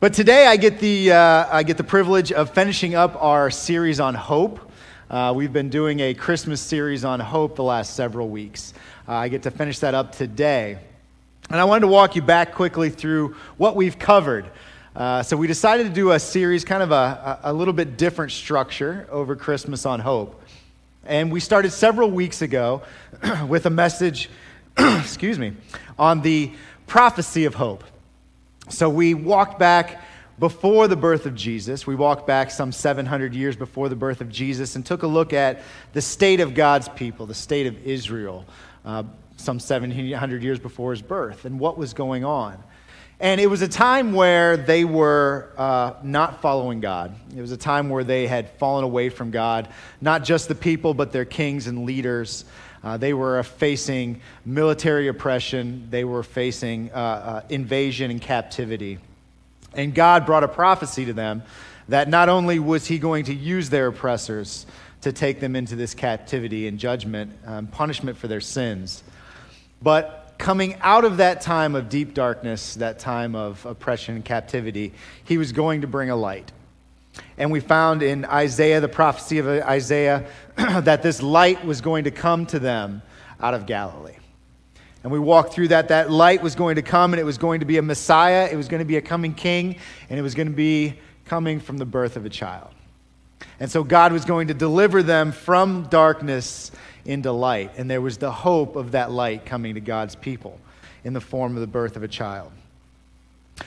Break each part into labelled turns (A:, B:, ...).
A: But today I get the, uh, I get the privilege of finishing up our series on hope. Uh, we've been doing a Christmas series on hope the last several weeks. Uh, I get to finish that up today. And I wanted to walk you back quickly through what we've covered. Uh, so we decided to do a series, kind of a, a little bit different structure over Christmas on hope. And we started several weeks ago with a message, excuse me, on the prophecy of hope. So we walked back before the birth of Jesus. We walked back some 700 years before the birth of Jesus and took a look at the state of God's people, the state of Israel, uh, some 700 years before his birth, and what was going on. And it was a time where they were uh, not following God. It was a time where they had fallen away from God, not just the people, but their kings and leaders. Uh, they were facing military oppression, they were facing uh, uh, invasion and captivity. And God brought a prophecy to them that not only was He going to use their oppressors to take them into this captivity and judgment, um, punishment for their sins, but coming out of that time of deep darkness, that time of oppression and captivity, He was going to bring a light. And we found in Isaiah, the prophecy of Isaiah, that this light was going to come to them out of Galilee. And we walked through that. That light was going to come, and it was going to be a Messiah, it was going to be a coming king, and it was going to be coming from the birth of a child. And so God was going to deliver them from darkness into light. And there was the hope of that light coming to God's people in the form of the birth of a child.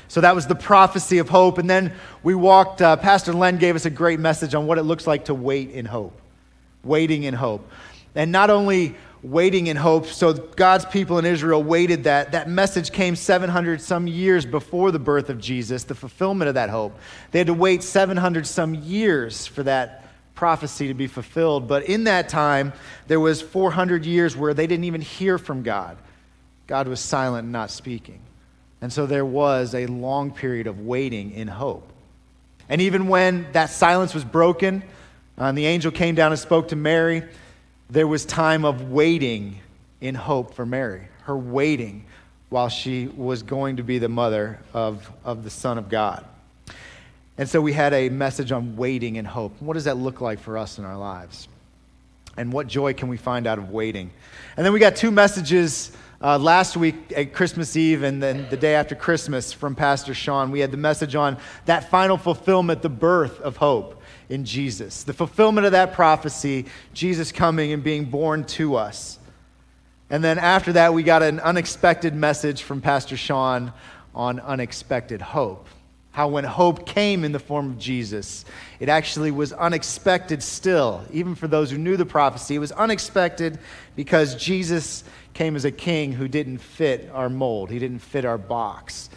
A: So that was the prophecy of hope. And then we walked, uh, Pastor Len gave us a great message on what it looks like to wait in hope. Waiting in hope. And not only waiting in hope, so God's people in Israel waited that. That message came 700 some years before the birth of Jesus, the fulfillment of that hope. They had to wait 700 some years for that prophecy to be fulfilled. But in that time, there was 400 years where they didn't even hear from God. God was silent not speaking. And so there was a long period of waiting in hope. And even when that silence was broken, uh, and the angel came down and spoke to Mary, there was time of waiting in hope for Mary, her waiting while she was going to be the mother of, of the Son of God. And so we had a message on waiting and hope. What does that look like for us in our lives? And what joy can we find out of waiting? And then we got two messages uh, last week at Christmas Eve and then the day after Christmas from Pastor Sean, we had the message on that final fulfillment, the birth of hope in Jesus. The fulfillment of that prophecy, Jesus coming and being born to us. And then after that, we got an unexpected message from Pastor Sean on unexpected hope. How when hope came in the form of Jesus, it actually was unexpected still, even for those who knew the prophecy. It was unexpected because Jesus came as a king who didn't fit our mold, he didn't fit our box.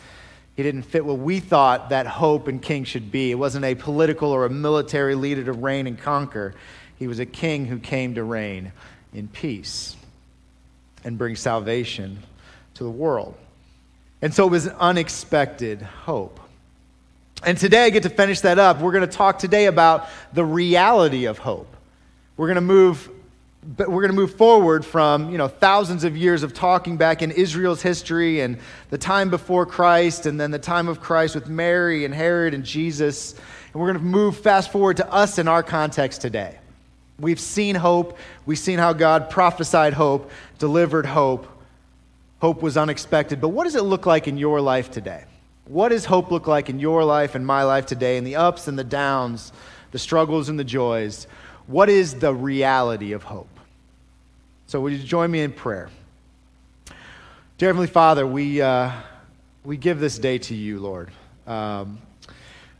A: He didn't fit what we thought that hope and king should be. It wasn't a political or a military leader to reign and conquer. He was a king who came to reign in peace and bring salvation to the world. And so it was an unexpected hope. And today I get to finish that up. We're going to talk today about the reality of hope. We're going to move but we're going to move forward from you know thousands of years of talking back in israel's history and the time before christ and then the time of christ with mary and herod and jesus. And we're going to move fast forward to us in our context today. We've seen hope. We've seen how god prophesied hope delivered hope. Hope was unexpected. But what does it look like in your life today? What does hope look like in your life and my life today in the ups and the downs the struggles and the joys? What is the reality of hope so, would you join me in prayer? Dear Heavenly Father, we, uh, we give this day to you, Lord. Um,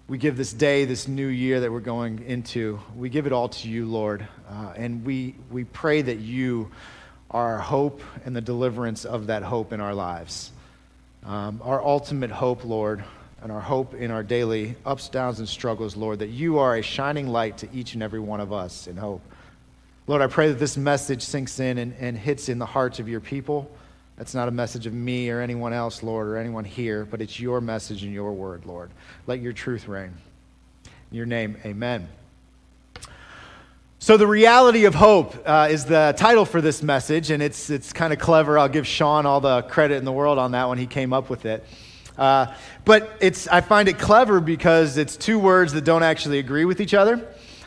A: we give this day, this new year that we're going into, we give it all to you, Lord. Uh, and we, we pray that you are our hope and the deliverance of that hope in our lives. Um, our ultimate hope, Lord, and our hope in our daily ups, downs, and struggles, Lord, that you are a shining light to each and every one of us in hope. Lord, I pray that this message sinks in and, and hits in the hearts of your people. That's not a message of me or anyone else, Lord, or anyone here, but it's your message and your word, Lord. Let your truth reign. In your name, amen. So, the reality of hope uh, is the title for this message, and it's, it's kind of clever. I'll give Sean all the credit in the world on that when He came up with it. Uh, but it's, I find it clever because it's two words that don't actually agree with each other.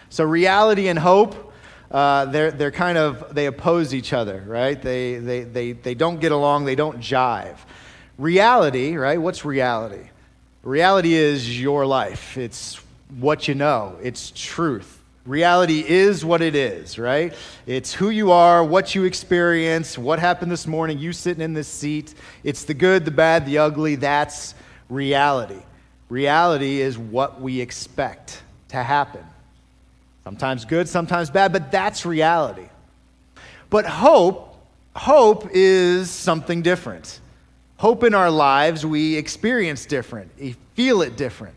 A: So reality and hope, uh, they're, they're kind of, they oppose each other, right? They, they, they, they don't get along, they don't jive. Reality, right? What's reality? Reality is your life. It's what you know. It's truth. Reality is what it is, right? It's who you are, what you experience, what happened this morning, you sitting in this seat. It's the good, the bad, the ugly. That's reality. Reality is what we expect to happen. Sometimes good, sometimes bad, but that's reality. But hope, hope is something different. Hope in our lives, we experience different, we feel it different.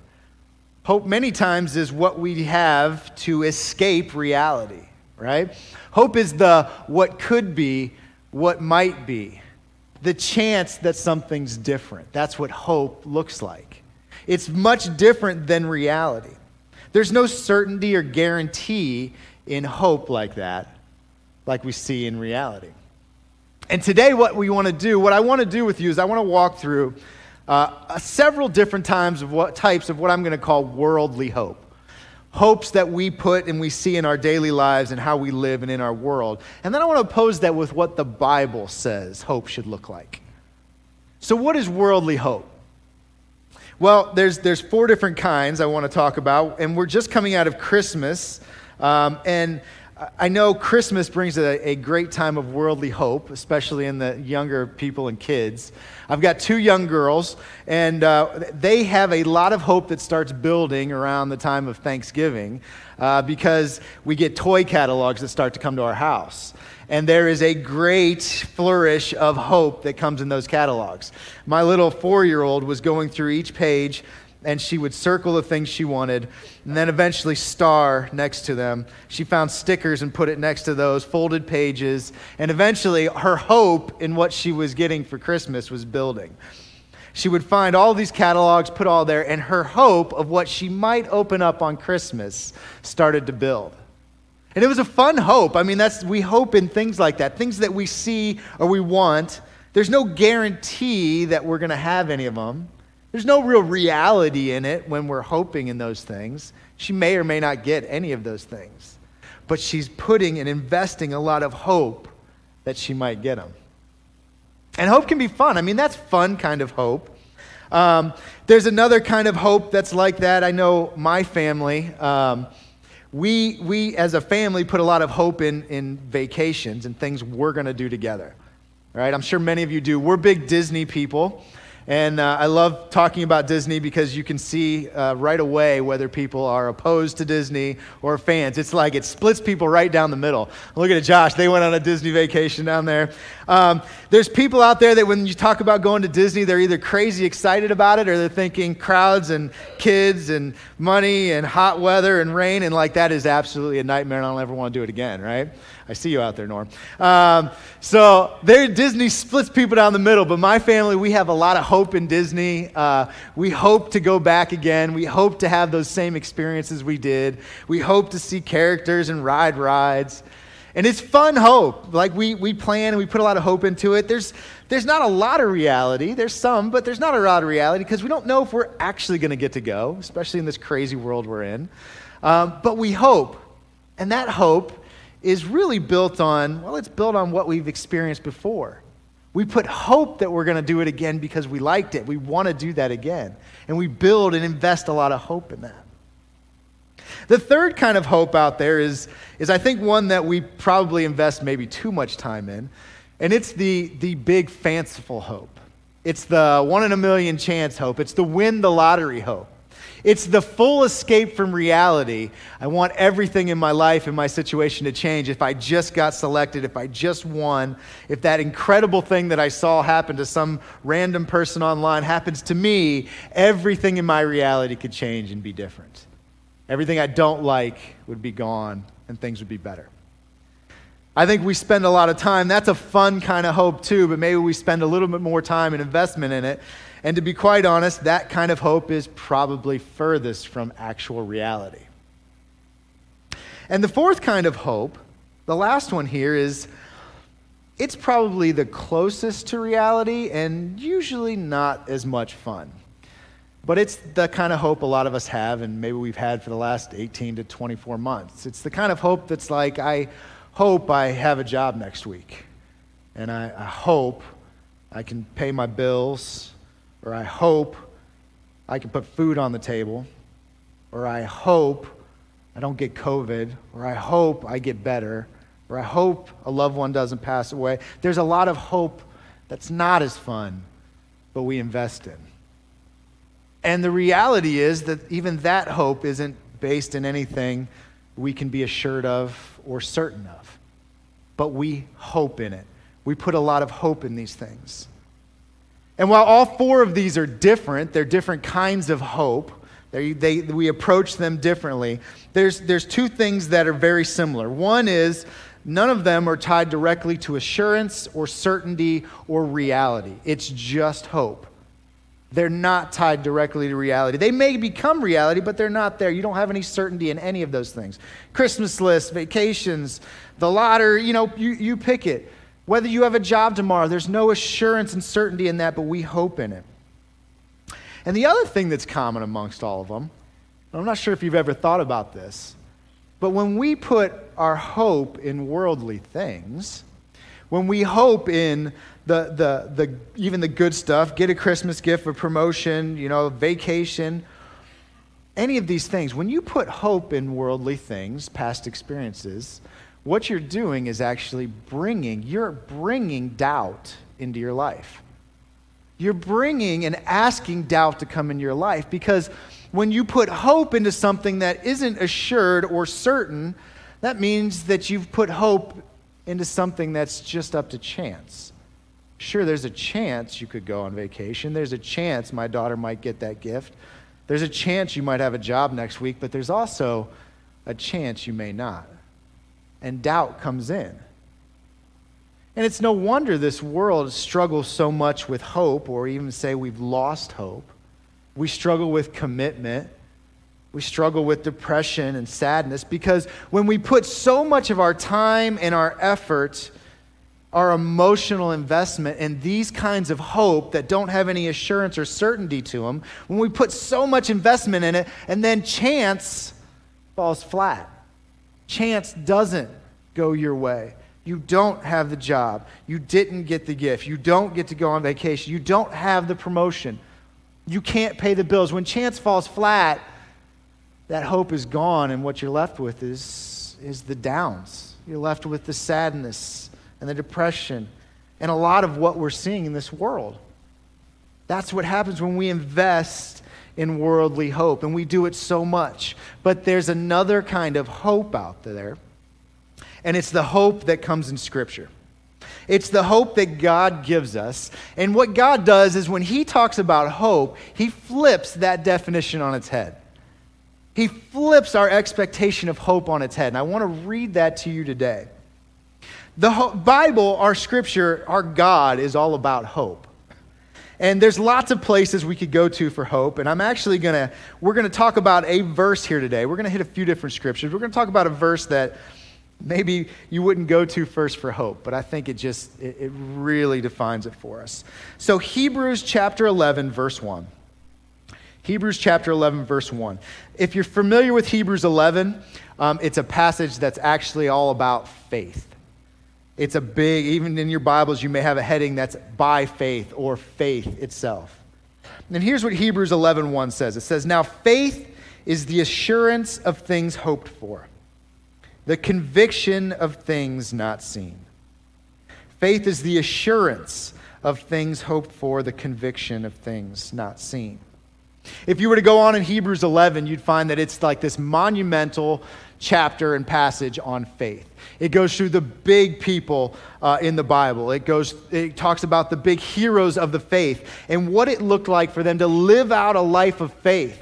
A: Hope, many times, is what we have to escape reality, right? Hope is the what could be, what might be, the chance that something's different. That's what hope looks like. It's much different than reality. There's no certainty or guarantee in hope like that, like we see in reality. And today, what we want to do, what I want to do with you is I want to walk through uh, several different times of what, types of what I'm going to call worldly hope. Hopes that we put and we see in our daily lives and how we live and in our world. And then I want to oppose that with what the Bible says hope should look like. So, what is worldly hope? Well, there's, there's four different kinds I want to talk about, and we're just coming out of Christmas. Um, and I know Christmas brings a, a, great time of worldly hope, especially in the younger people and kids. I've got two young girls, and uh, they have a lot of hope that starts building around the time of Thanksgiving uh, because we get toy catalogs that start to come to our house. And there is a great flourish of hope that comes in those catalogs. My little four year old was going through each page and she would circle the things she wanted and then eventually star next to them. She found stickers and put it next to those, folded pages, and eventually her hope in what she was getting for Christmas was building. She would find all these catalogs, put all there, and her hope of what she might open up on Christmas started to build. And it was a fun hope. I mean, that's we hope in things like that, things that we see or we want. There's no guarantee that we're going to have any of them. There's no real reality in it when we're hoping in those things. She may or may not get any of those things, but she's putting and investing a lot of hope that she might get them. And hope can be fun. I mean, that's fun kind of hope. Um, there's another kind of hope that's like that. I know my family, um, we, we as a family put a lot of hope in, in vacations and things we're going to do together. Right? I'm sure many of you do. We're big Disney people. And uh, I love talking about Disney because you can see uh, right away whether people are opposed to Disney or fans. It's like it splits people right down the middle. Look at Josh. They went on a Disney vacation down there. Um, there's people out there that when you talk about going to Disney, they're either crazy excited about it or they're thinking crowds and kids and money and hot weather and rain. And like that is absolutely a nightmare and I don't ever want to do it again, right? I see you out there, Norm. Um, so there, Disney splits people down the middle, but my family, we have a lot of hope in Disney. Uh, we hope to go back again. We hope to have those same experiences we did. We hope to see characters and ride rides. And it's fun hope. Like we, we plan and we put a lot of hope into it. There's, there's not a lot of reality. There's some, but there's not a lot of reality because we don't know if we're actually going to get to go, especially in this crazy world we're in. Um, but we hope. And that hope is really built on, well, it's built on what we've experienced before. We put hope that we're going to do it again because we liked it. We want to do that again. And we build and invest a lot of hope in that. The third kind of hope out there is, is I think one that we probably invest maybe too much time in, and it's the, the big fanciful hope. It's the one in a million chance hope. It's the win the lottery hope. It's the full escape from reality. I want everything in my life, in my situation to change. If I just got selected, if I just won, if that incredible thing that I saw happen to some random person online happens to me, everything in my reality could change and be different. Everything I don't like would be gone and things would be better. I think we spend a lot of time. That's a fun kind of hope, too, but maybe we spend a little bit more time and investment in it and to be quite honest, that kind of hope is probably furthest from actual reality. And the fourth kind of hope, the last one here, is it's probably the closest to reality and usually not as much fun. But it's the kind of hope a lot of us have, and maybe we've had for the last 18 to 24 months. It's the kind of hope that's like, I hope I have a job next week. And I, I hope I can pay my bills, or I hope I can put food on the table, or I hope I don't get COVID, or I hope I get better, or I hope a loved one doesn't pass away. There's a lot of hope that's not as fun, but we invest in. And the reality is that even that hope isn't based in anything we can be assured of or certain of. But we hope in it. We put a lot of hope in these things. And while all four of these are different, they're different kinds of hope, they, they, we approach them differently. There's, there's two things that are very similar. One is none of them are tied directly to assurance or certainty or reality, it's just hope. They're not tied directly to reality. They may become reality, but they're not there. You don't have any certainty in any of those things. Christmas lists, vacations, the lottery, you know, you, you pick it. Whether you have a job tomorrow, there's no assurance and certainty in that, but we hope in it. And the other thing that's common amongst all of them, I'm not sure if you've ever thought about this, but when we put our hope in worldly things, when we hope in the, the, the, even the good stuff, get a Christmas gift, a promotion, you know, vacation, any of these things, when you put hope in worldly things, past experiences, what you're doing is actually bringing, you're bringing doubt into your life. You're bringing and asking doubt to come in your life because when you put hope into something that isn't assured or certain, that means that you've put hope into something that's just up to chance. Sure, there's a chance you could go on vacation. There's a chance my daughter might get that gift. There's a chance you might have a job next week, but there's also a chance you may not and doubt comes in. And it's no wonder this world struggles so much with hope, or even say we've lost hope. We struggle with commitment. We struggle with depression and sadness because when we put so much of our time and our effort, our emotional investment in these kinds of hope that don't have any assurance or certainty to them, when we put so much investment in it and then chance falls flat, chance doesn't go your way. You don't have the job. You didn't get the gift. You don't get to go on vacation. You don't have the promotion. You can't pay the bills. When chance falls flat, that hope is gone, and what you're left with is, is the downs. You're left with the sadness and the depression and a lot of what we're seeing in this world. That's what happens when we invest in worldly hope, and we do it so much. But there's another kind of hope out there, and it's the hope that comes in Scripture. It's the hope that God gives us. And what God does is when He talks about hope, He flips that definition on its head. He flips our expectation of hope on its head. And I want to read that to you today. The Bible, our scripture, our God is all about hope. And there's lots of places we could go to for hope. And I'm actually going to, we're going to talk about a verse here today. We're going to hit a few different scriptures. We're going to talk about a verse that maybe you wouldn't go to first for hope, but I think it just, it, it really defines it for us. So, Hebrews chapter 11, verse 1. Hebrews chapter 11, verse 1. If you're familiar with Hebrews 11, um, it's a passage that's actually all about faith. It's a big, even in your Bibles, you may have a heading that's by faith or faith itself. And here's what Hebrews 11, 1 says it says, Now faith is the assurance of things hoped for, the conviction of things not seen. Faith is the assurance of things hoped for, the conviction of things not seen. If you were to go on in Hebrews 11, you'd find that it's like this monumental chapter and passage on faith. It goes through the big people uh, in the Bible. It goes, it talks about the big heroes of the faith and what it looked like for them to live out a life of faith,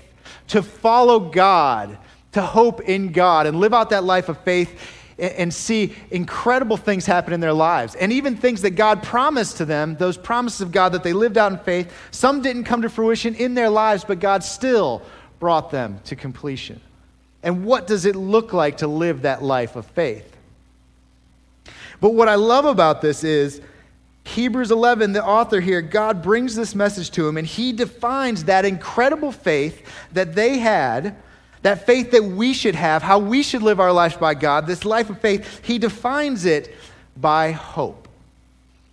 A: to follow God, to hope in God, and live out that life of faith and see incredible things happen in their lives. And even things that God promised to them, those promises of God that they lived out in faith, some didn't come to fruition in their lives, but God still brought them to completion. And what does it look like to live that life of faith? But what I love about this is Hebrews 11, the author here, God brings this message to him and he defines that incredible faith that they had, that faith that we should have, how we should live our lives by God, this life of faith, he defines it by hope.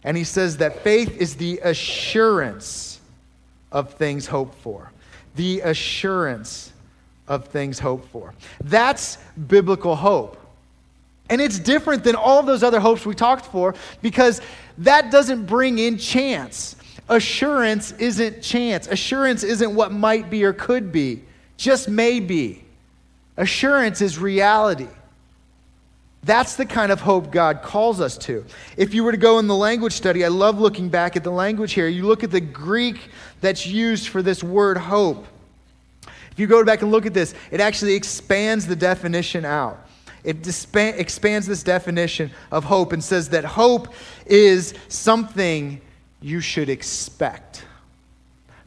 A: And he says that faith is the assurance of things hoped for. The assurance of things hoped for. That's biblical hope. And it's different than all those other hopes we talked for because that doesn't bring in chance. Assurance isn't chance. Assurance isn't what might be or could be, just maybe. Assurance is reality. That's the kind of hope God calls us to. If you were to go in the language study, I love looking back at the language here. You look at the Greek that's used for this word hope. If you go back and look at this, it actually expands the definition out. It expands this definition of hope and says that hope is something you should expect.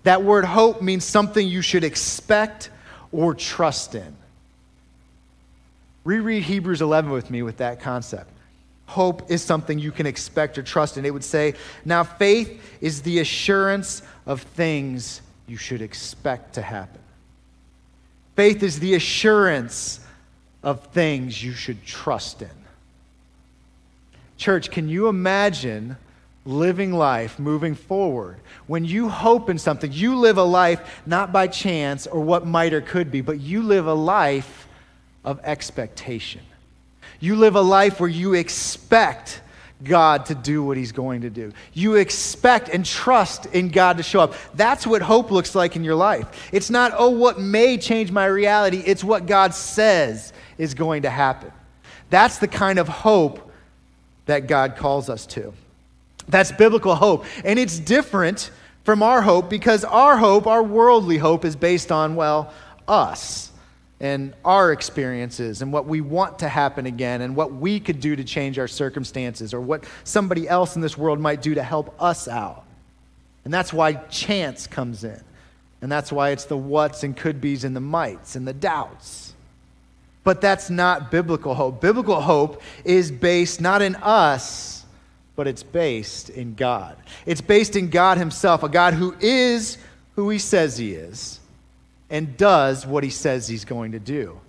A: That word hope means something you should expect or trust in. Reread Hebrews 11 with me with that concept. Hope is something you can expect or trust in. It would say, now faith is the assurance of things you should expect to happen. Faith is the assurance of things you should trust in. Church, can you imagine living life moving forward when you hope in something? You live a life not by chance or what might or could be, but you live a life of expectation. You live a life where you expect God to do what He's going to do. You expect and trust in God to show up. That's what hope looks like in your life. It's not, oh, what may change my reality, it's what God says is going to happen. That's the kind of hope that God calls us to. That's biblical hope. And it's different from our hope because our hope, our worldly hope, is based on, well, us and our experiences and what we want to happen again and what we could do to change our circumstances or what somebody else in this world might do to help us out. And that's why chance comes in. And that's why it's the whats and could be's and the mights and the doubts. But that's not biblical hope. Biblical hope is based not in us, but it's based in God. It's based in God Himself, a God who is who He says He is and does what he says he's going to do.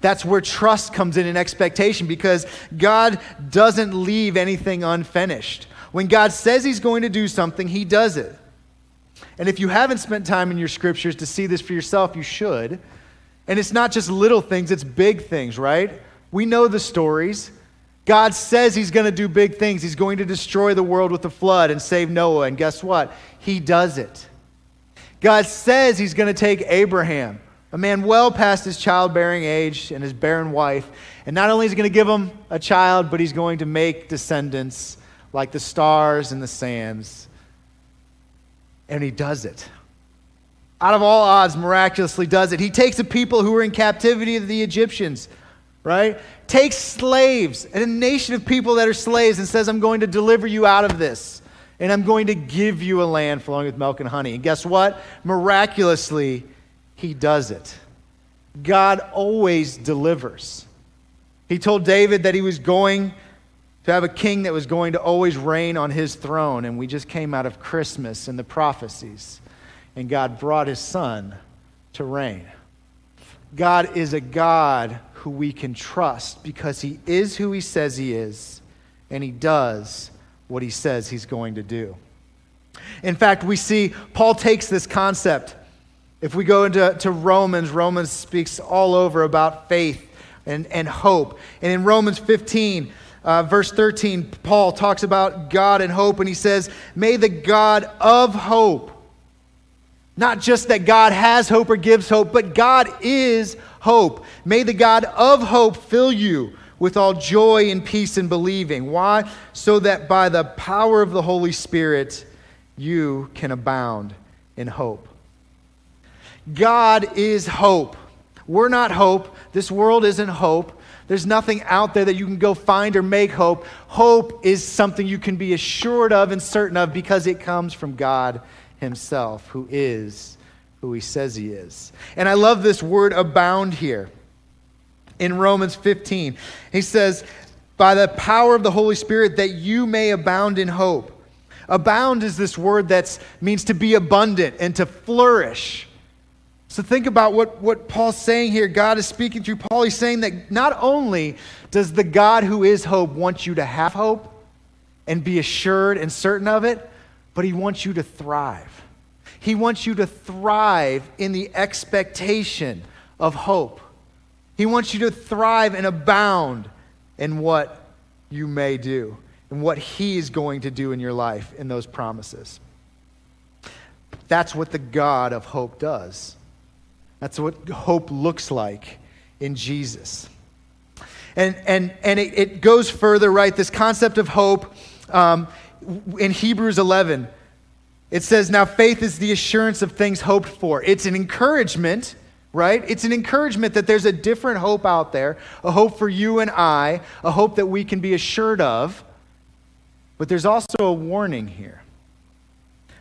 A: That's where trust comes in and expectation because God doesn't leave anything unfinished. When God says he's going to do something, he does it. And if you haven't spent time in your scriptures to see this for yourself, you should. And it's not just little things, it's big things, right? We know the stories. God says he's going to do big things. He's going to destroy the world with a flood and save Noah. And guess what? He does it. God says he's going to take Abraham, a man well past his childbearing age and his barren wife, and not only is he going to give him a child, but he's going to make descendants like the stars and the sands. And he does it. Out of all odds, miraculously does it. He takes the people who were in captivity of the Egyptians, right? Takes slaves and a nation of people that are slaves and says, I'm going to deliver you out of this and I'm going to give you a land flowing with milk and honey. And guess what? Miraculously, he does it. God always delivers. He told David that he was going to have a king that was going to always reign on his throne. And we just came out of Christmas and the prophecies. And God brought his son to reign. God is a God who we can trust because he is who he says he is, and he does what he says he's going to do. In fact, we see Paul takes this concept. If we go into to Romans, Romans speaks all over about faith and, and hope. And in Romans 15, uh, verse 13, Paul talks about God and hope, and he says, May the God of hope, not just that God has hope or gives hope, but God is hope. May the God of hope fill you with all joy and peace in believing. Why? So that by the power of the Holy Spirit, you can abound in hope. God is hope. We're not hope. This world isn't hope. There's nothing out there that you can go find or make hope. Hope is something you can be assured of and certain of because it comes from God Himself, who is who He says He is. And I love this word abound here in Romans 15. He says, by the power of the Holy Spirit that you may abound in hope. Abound is this word that means to be abundant and to flourish. So think about what, what Paul's saying here. God is speaking through Paul. He's saying that not only does the God who is hope want you to have hope and be assured and certain of it, but he wants you to thrive. He wants you to thrive in the expectation of hope. He wants you to thrive and abound in what you may do and what He is going to do in your life in those promises. That's what the God of hope does. That's what hope looks like in Jesus. And, and, and it, it goes further, right? This concept of hope um, in Hebrews 11, it says, Now faith is the assurance of things hoped for. It's an encouragement right? It's an encouragement that there's a different hope out there, a hope for you and I, a hope that we can be assured of. But there's also a warning here.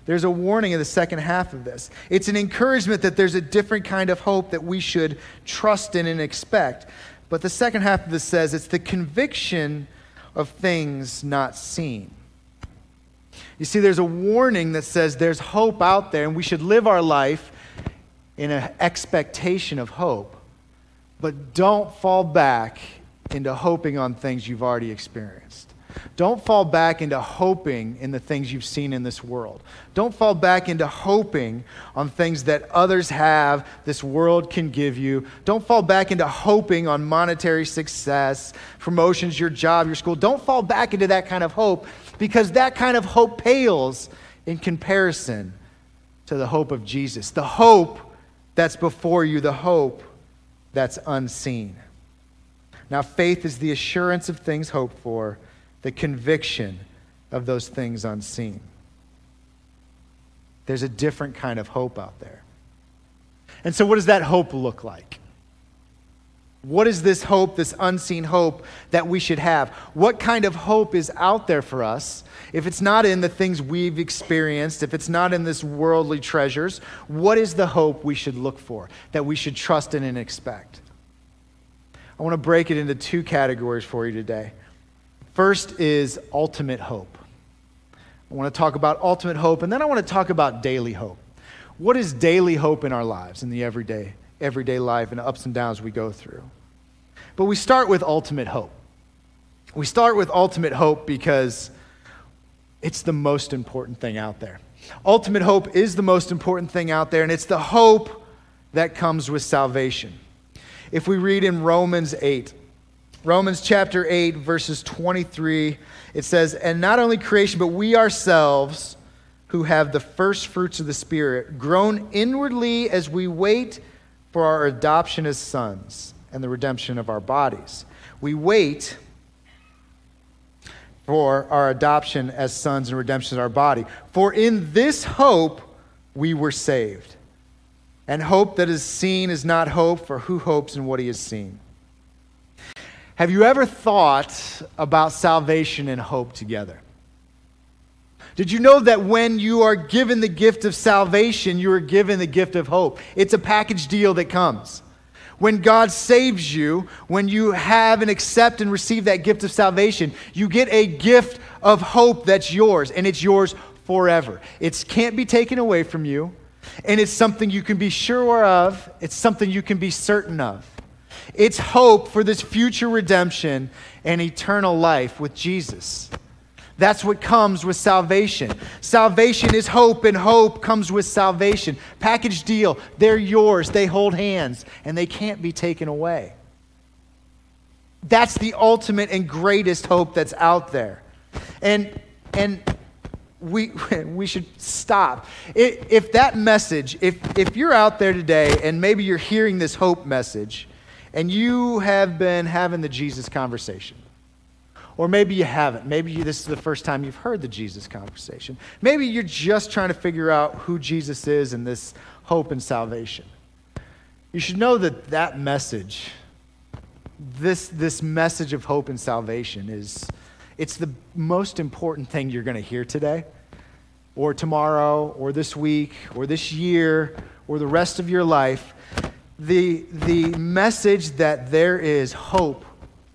A: There's a warning in the second half of this. It's an encouragement that there's a different kind of hope that we should trust in and expect. But the second half of this says it's the conviction of things not seen. You see, there's a warning that says there's hope out there, and we should live our life in an expectation of hope, but don't fall back into hoping on things you've already experienced. Don't fall back into hoping in the things you've seen in this world. Don't fall back into hoping on things that others have, this world can give you. Don't fall back into hoping on monetary success, promotions, your job, your school. Don't fall back into that kind of hope because that kind of hope pales in comparison to the hope of Jesus. The hope that's before you, the hope that's unseen. Now, faith is the assurance of things hoped for, the conviction of those things unseen. There's a different kind of hope out there. And so, what does that hope look like? What is this hope, this unseen hope that we should have? What kind of hope is out there for us if it's not in the things we've experienced, if it's not in this worldly treasures? What is the hope we should look for, that we should trust in and expect? I want to break it into two categories for you today. First is ultimate hope. I want to talk about ultimate hope, and then I want to talk about daily hope. What is daily hope in our lives, in the everyday, everyday life, and ups and downs we go through? But we start with ultimate hope. We start with ultimate hope because it's the most important thing out there. Ultimate hope is the most important thing out there, and it's the hope that comes with salvation. If we read in Romans 8, Romans chapter 8, verses 23, it says, And not only creation, but we ourselves who have the first fruits of the Spirit, groan inwardly as we wait for our adoption as sons and the redemption of our bodies. We wait for our adoption as sons and redemption of our body. For in this hope we were saved. And hope that is seen is not hope, for who hopes in what he has seen? Have you ever thought about salvation and hope together? Did you know that when you are given the gift of salvation, you are given the gift of hope? It's a package deal that comes. When God saves you, when you have and accept and receive that gift of salvation, you get a gift of hope that's yours, and it's yours forever. It can't be taken away from you, and it's something you can be sure of, it's something you can be certain of. It's hope for this future redemption and eternal life with Jesus. That's what comes with salvation. Salvation is hope, and hope comes with salvation. Package deal. They're yours. They hold hands, and they can't be taken away. That's the ultimate and greatest hope that's out there. And, and we, we should stop. If that message, if, if you're out there today and maybe you're hearing this hope message and you have been having the Jesus conversation, or maybe you haven't. Maybe you, this is the first time you've heard the Jesus conversation. Maybe you're just trying to figure out who Jesus is and this hope and salvation. You should know that that message, this, this message of hope and salvation, is it's the most important thing you're going to hear today, or tomorrow, or this week, or this year, or the rest of your life. The, the message that there is hope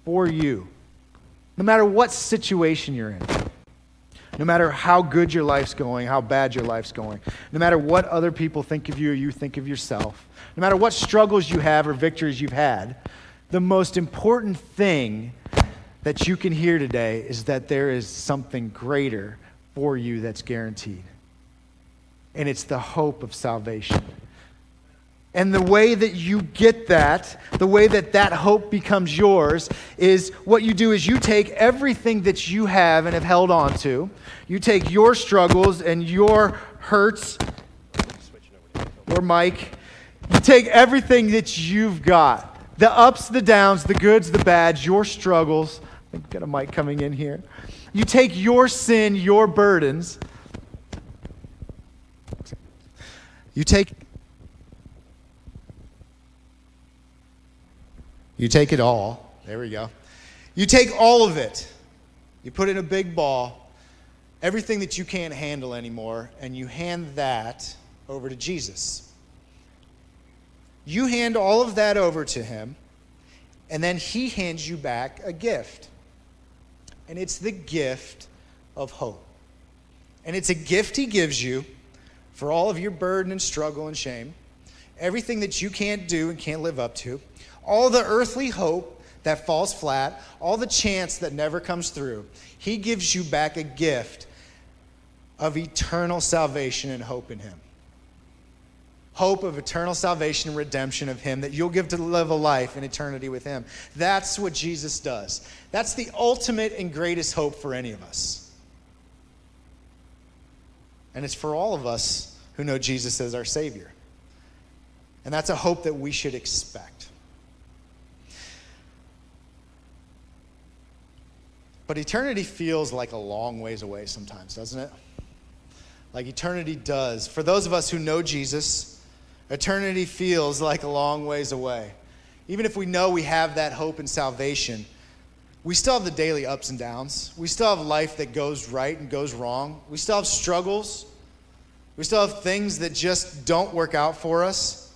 A: for you No matter what situation you're in, no matter how good your life's going, how bad your life's going, no matter what other people think of you or you think of yourself, no matter what struggles you have or victories you've had, the most important thing that you can hear today is that there is something greater for you that's guaranteed. And it's the hope of salvation. And the way that you get that, the way that that hope becomes yours, is what you do is you take everything that you have and have held on to, you take your struggles and your hurts, or Mike, you take everything that you've got the ups, the downs, the goods, the bads, your struggles. I think got a mic coming in here. You take your sin, your burdens. You take You take it all. There we go. You take all of it. You put in a big ball, everything that you can't handle anymore, and you hand that over to Jesus. You hand all of that over to him, and then he hands you back a gift. And it's the gift of hope. And it's a gift he gives you for all of your burden and struggle and shame, everything that you can't do and can't live up to, all the earthly hope that falls flat, all the chance that never comes through. He gives you back a gift of eternal salvation and hope in him hope of eternal salvation and redemption of Him, that you'll give to live a life in eternity with Him. That's what Jesus does. That's the ultimate and greatest hope for any of us. And it's for all of us who know Jesus as our Savior. And that's a hope that we should expect. But eternity feels like a long ways away sometimes, doesn't it? Like eternity does. For those of us who know Jesus, Eternity feels like a long ways away. Even if we know we have that hope and salvation, we still have the daily ups and downs. We still have life that goes right and goes wrong. We still have struggles. We still have things that just don't work out for us.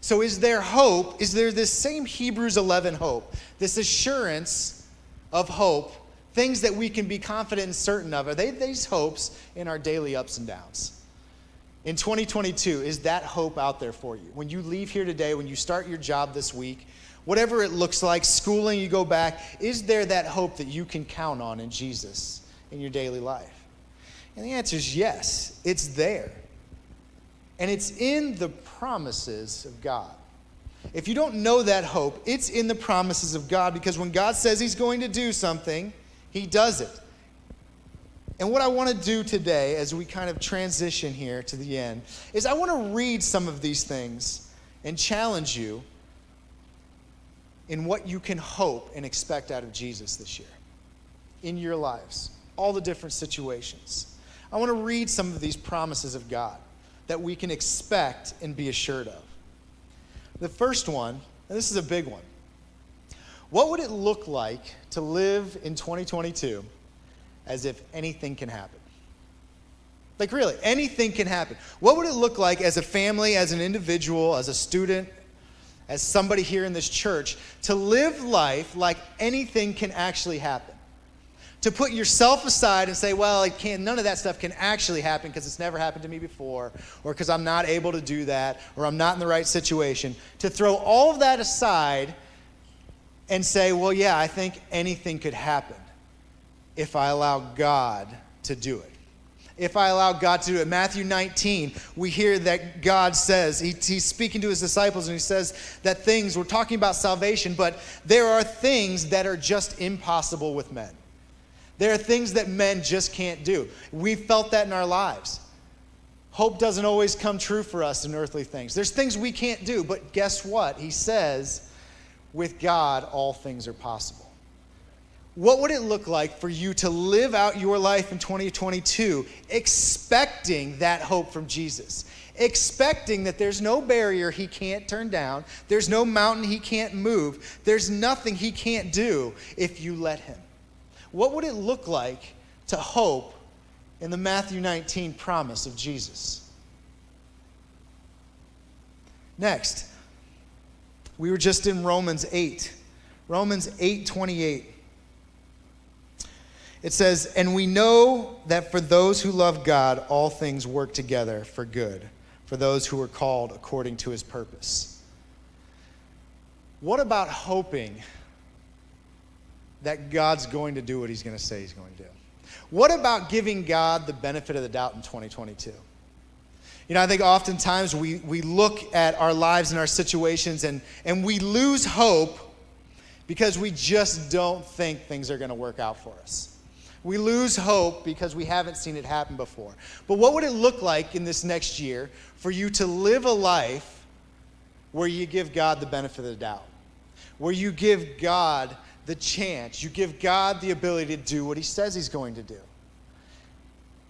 A: So, is there hope? Is there this same Hebrews 11 hope, this assurance of hope, things that we can be confident and certain of? Are they these hopes in our daily ups and downs? in 2022, is that hope out there for you? When you leave here today, when you start your job this week, whatever it looks like, schooling, you go back, is there that hope that you can count on in Jesus in your daily life? And the answer is yes, it's there. And it's in the promises of God. If you don't know that hope, it's in the promises of God because when God says He's going to do something, He does it. And what I want to do today, as we kind of transition here to the end, is I want to read some of these things and challenge you in what you can hope and expect out of Jesus this year in your lives, all the different situations. I want to read some of these promises of God that we can expect and be assured of. The first one, and this is a big one. What would it look like to live in 2022 as if anything can happen. Like, really, anything can happen. What would it look like as a family, as an individual, as a student, as somebody here in this church to live life like anything can actually happen? To put yourself aside and say, well, it can't, none of that stuff can actually happen because it's never happened to me before, or because I'm not able to do that, or I'm not in the right situation. To throw all of that aside and say, well, yeah, I think anything could happen if I allow God to do it. If I allow God to do it. Matthew 19, we hear that God says, he, He's speaking to His disciples, and He says that things, we're talking about salvation, but there are things that are just impossible with men. There are things that men just can't do. We've felt that in our lives. Hope doesn't always come true for us in earthly things. There's things we can't do, but guess what? He says, with God, all things are possible. What would it look like for you to live out your life in 2022 expecting that hope from Jesus? Expecting that there's no barrier he can't turn down, there's no mountain he can't move, there's nothing he can't do if you let him. What would it look like to hope in the Matthew 19 promise of Jesus? Next, we were just in Romans 8. Romans 8 28. It says, And we know that for those who love God, all things work together for good, for those who are called according to his purpose. What about hoping that God's going to do what he's going to say he's going to do? What about giving God the benefit of the doubt in 2022? You know, I think oftentimes we, we look at our lives and our situations and, and we lose hope because we just don't think things are going to work out for us. We lose hope because we haven't seen it happen before. But what would it look like in this next year for you to live a life where you give God the benefit of the doubt? Where you give God the chance, you give God the ability to do what He says He's going to do.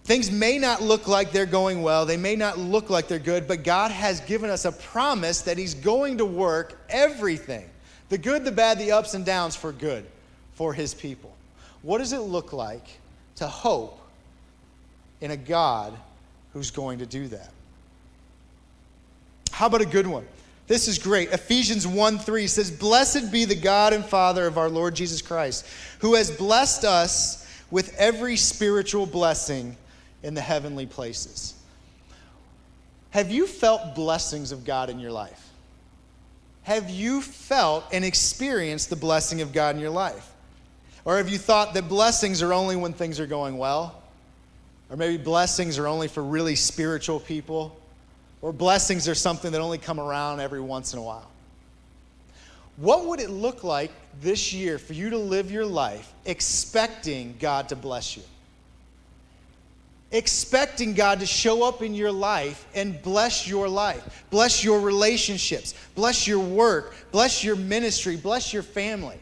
A: Things may not look like they're going well, they may not look like they're good, but God has given us a promise that He's going to work everything the good, the bad, the ups and downs for good for His people. What does it look like to hope in a God who's going to do that? How about a good one? This is great. Ephesians 1 3 says, Blessed be the God and Father of our Lord Jesus Christ, who has blessed us with every spiritual blessing in the heavenly places. Have you felt blessings of God in your life? Have you felt and experienced the blessing of God in your life? Or have you thought that blessings are only when things are going well? Or maybe blessings are only for really spiritual people? Or blessings are something that only come around every once in a while? What would it look like this year for you to live your life expecting God to bless you? Expecting God to show up in your life and bless your life, bless your relationships, bless your work, bless your ministry, bless your family.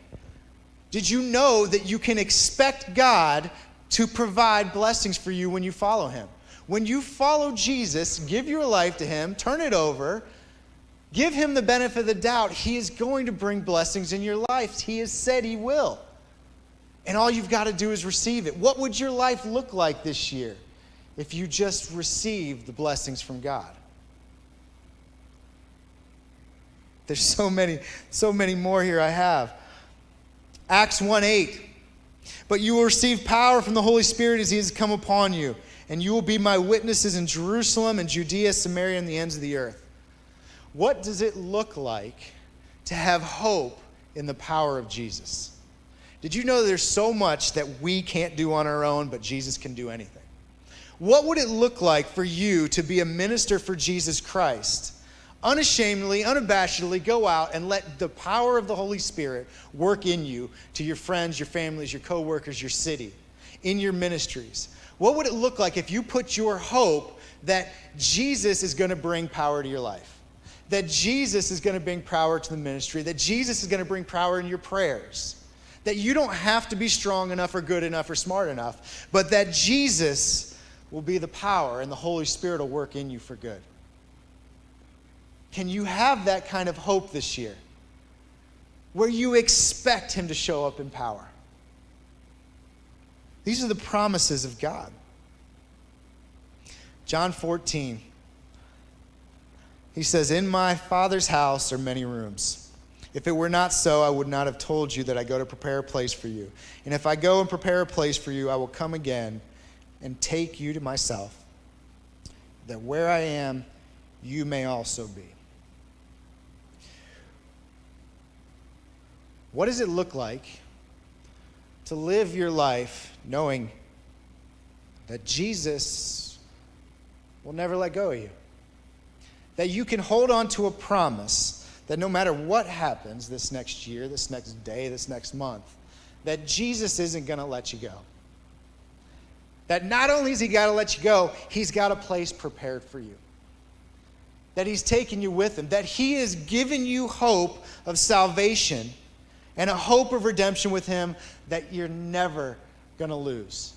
A: Did you know that you can expect God to provide blessings for you when you follow Him? When you follow Jesus, give your life to Him, turn it over, give Him the benefit of the doubt, He is going to bring blessings in your life. He has said He will. And all you've got to do is receive it. What would your life look like this year? If you just receive the blessings from God. There's so many, so many more here I have. Acts 1 8. But you will receive power from the Holy Spirit as He has come upon you, and you will be my witnesses in Jerusalem and Judea, Samaria, and the ends of the earth. What does it look like to have hope in the power of Jesus? Did you know there's so much that we can't do on our own, but Jesus can do anything? What would it look like for you to be a minister for Jesus Christ? Unashamedly, unabashedly go out and let the power of the Holy Spirit work in you to your friends, your families, your coworkers, your city, in your ministries. What would it look like if you put your hope that Jesus is going to bring power to your life? That Jesus is going to bring power to the ministry, that Jesus is going to bring power in your prayers, that you don't have to be strong enough or good enough or smart enough, but that Jesus will be the power, and the Holy Spirit will work in you for good. Can you have that kind of hope this year? Where you expect Him to show up in power. These are the promises of God. John 14, he says, In my Father's house are many rooms. If it were not so, I would not have told you that I go to prepare a place for you. And if I go and prepare a place for you, I will come again and take you to myself, that where I am, you may also be. What does it look like to live your life knowing that Jesus will never let go of you? That you can hold on to a promise that no matter what happens this next year, this next day, this next month, that Jesus isn't going to let you go. That not only has He got to let you go, He's got a place prepared for you. That He's taken you with Him. That He has given you hope of salvation and a hope of redemption with Him that you're never going to lose.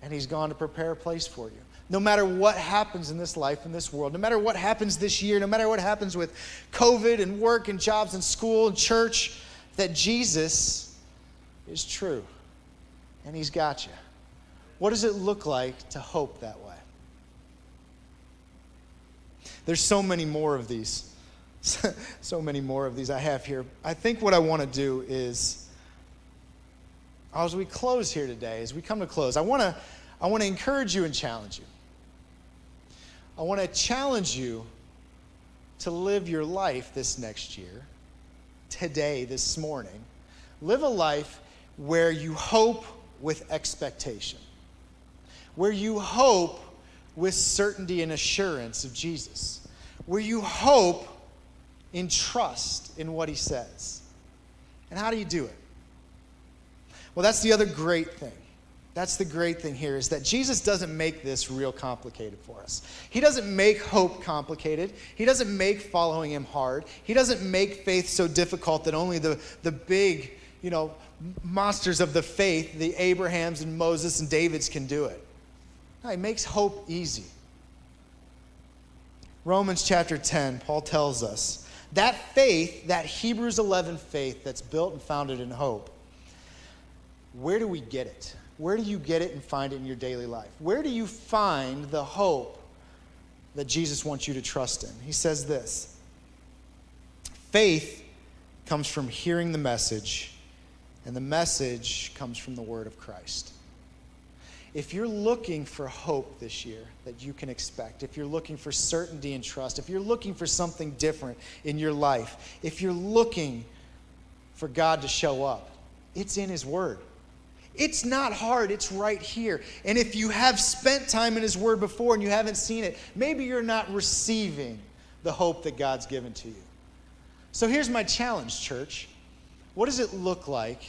A: And He's gone to prepare a place for you. No matter what happens in this life, in this world, no matter what happens this year, no matter what happens with COVID and work and jobs and school and church, that Jesus is true. And He's got you. What does it look like to hope that way? There's so many more of these. so many more of these I have here. I think what I want to do is as we close here today, as we come to close, I want to I want to encourage you and challenge you. I want to challenge you to live your life this next year, today, this morning. Live a life where you hope with expectation, where you hope with certainty and assurance of Jesus, where you hope in trust in what he says. And how do you do it? Well, that's the other great thing. That's the great thing here is that Jesus doesn't make this real complicated for us. He doesn't make hope complicated. He doesn't make following him hard. He doesn't make faith so difficult that only the, the big, you know, monsters of the faith, the Abrahams and Moses and Davids can do it. No, he makes hope easy. Romans chapter 10, Paul tells us that faith, that Hebrews 11 faith that's built and founded in hope, where do we get it? Where do you get it and find it in your daily life? Where do you find the hope that Jesus wants you to trust in? He says this Faith comes from hearing the message, and the message comes from the word of Christ. If you're looking for hope this year that you can expect, if you're looking for certainty and trust, if you're looking for something different in your life, if you're looking for God to show up, it's in His Word. It's not hard, it's right here. And if you have spent time in His Word before and you haven't seen it, maybe you're not receiving the hope that God's given to you. So here's my challenge, church. What does it look like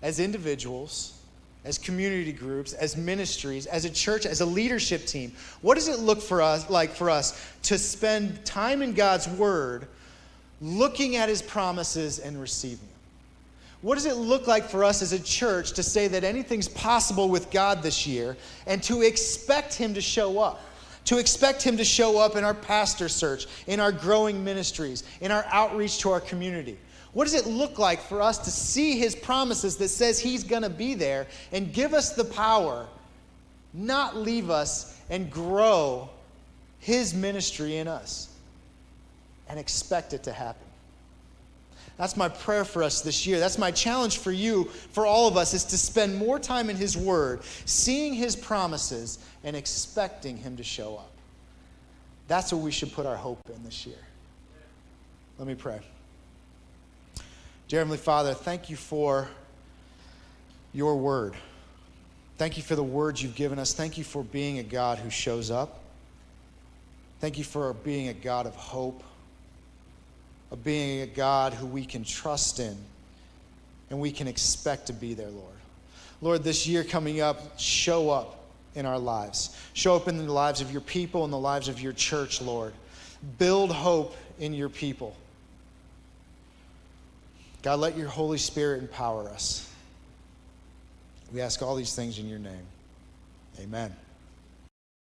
A: as individuals? As community groups, as ministries, as a church, as a leadership team? What does it look for us like for us to spend time in God's word looking at his promises and receiving them? What does it look like for us as a church to say that anything's possible with God this year and to expect him to show up? To expect him to show up in our pastor search, in our growing ministries, in our outreach to our community. What does it look like for us to see his promises that says he's going to be there and give us the power, not leave us and grow his ministry in us and expect it to happen? That's my prayer for us this year. That's my challenge for you, for all of us, is to spend more time in His Word, seeing His promises, and expecting Him to show up. That's what we should put our hope in this year. Let me pray. Dear Heavenly Father, thank you for your word. Thank you for the words you've given us. Thank you for being a God who shows up. Thank you for being a God of hope, of being a God who we can trust in and we can expect to be there, Lord. Lord, this year coming up, show up in our lives. Show up in the lives of your people and the lives of your church, Lord. Build hope in your people. God, let your Holy Spirit empower us. We ask all these things in your name. Amen.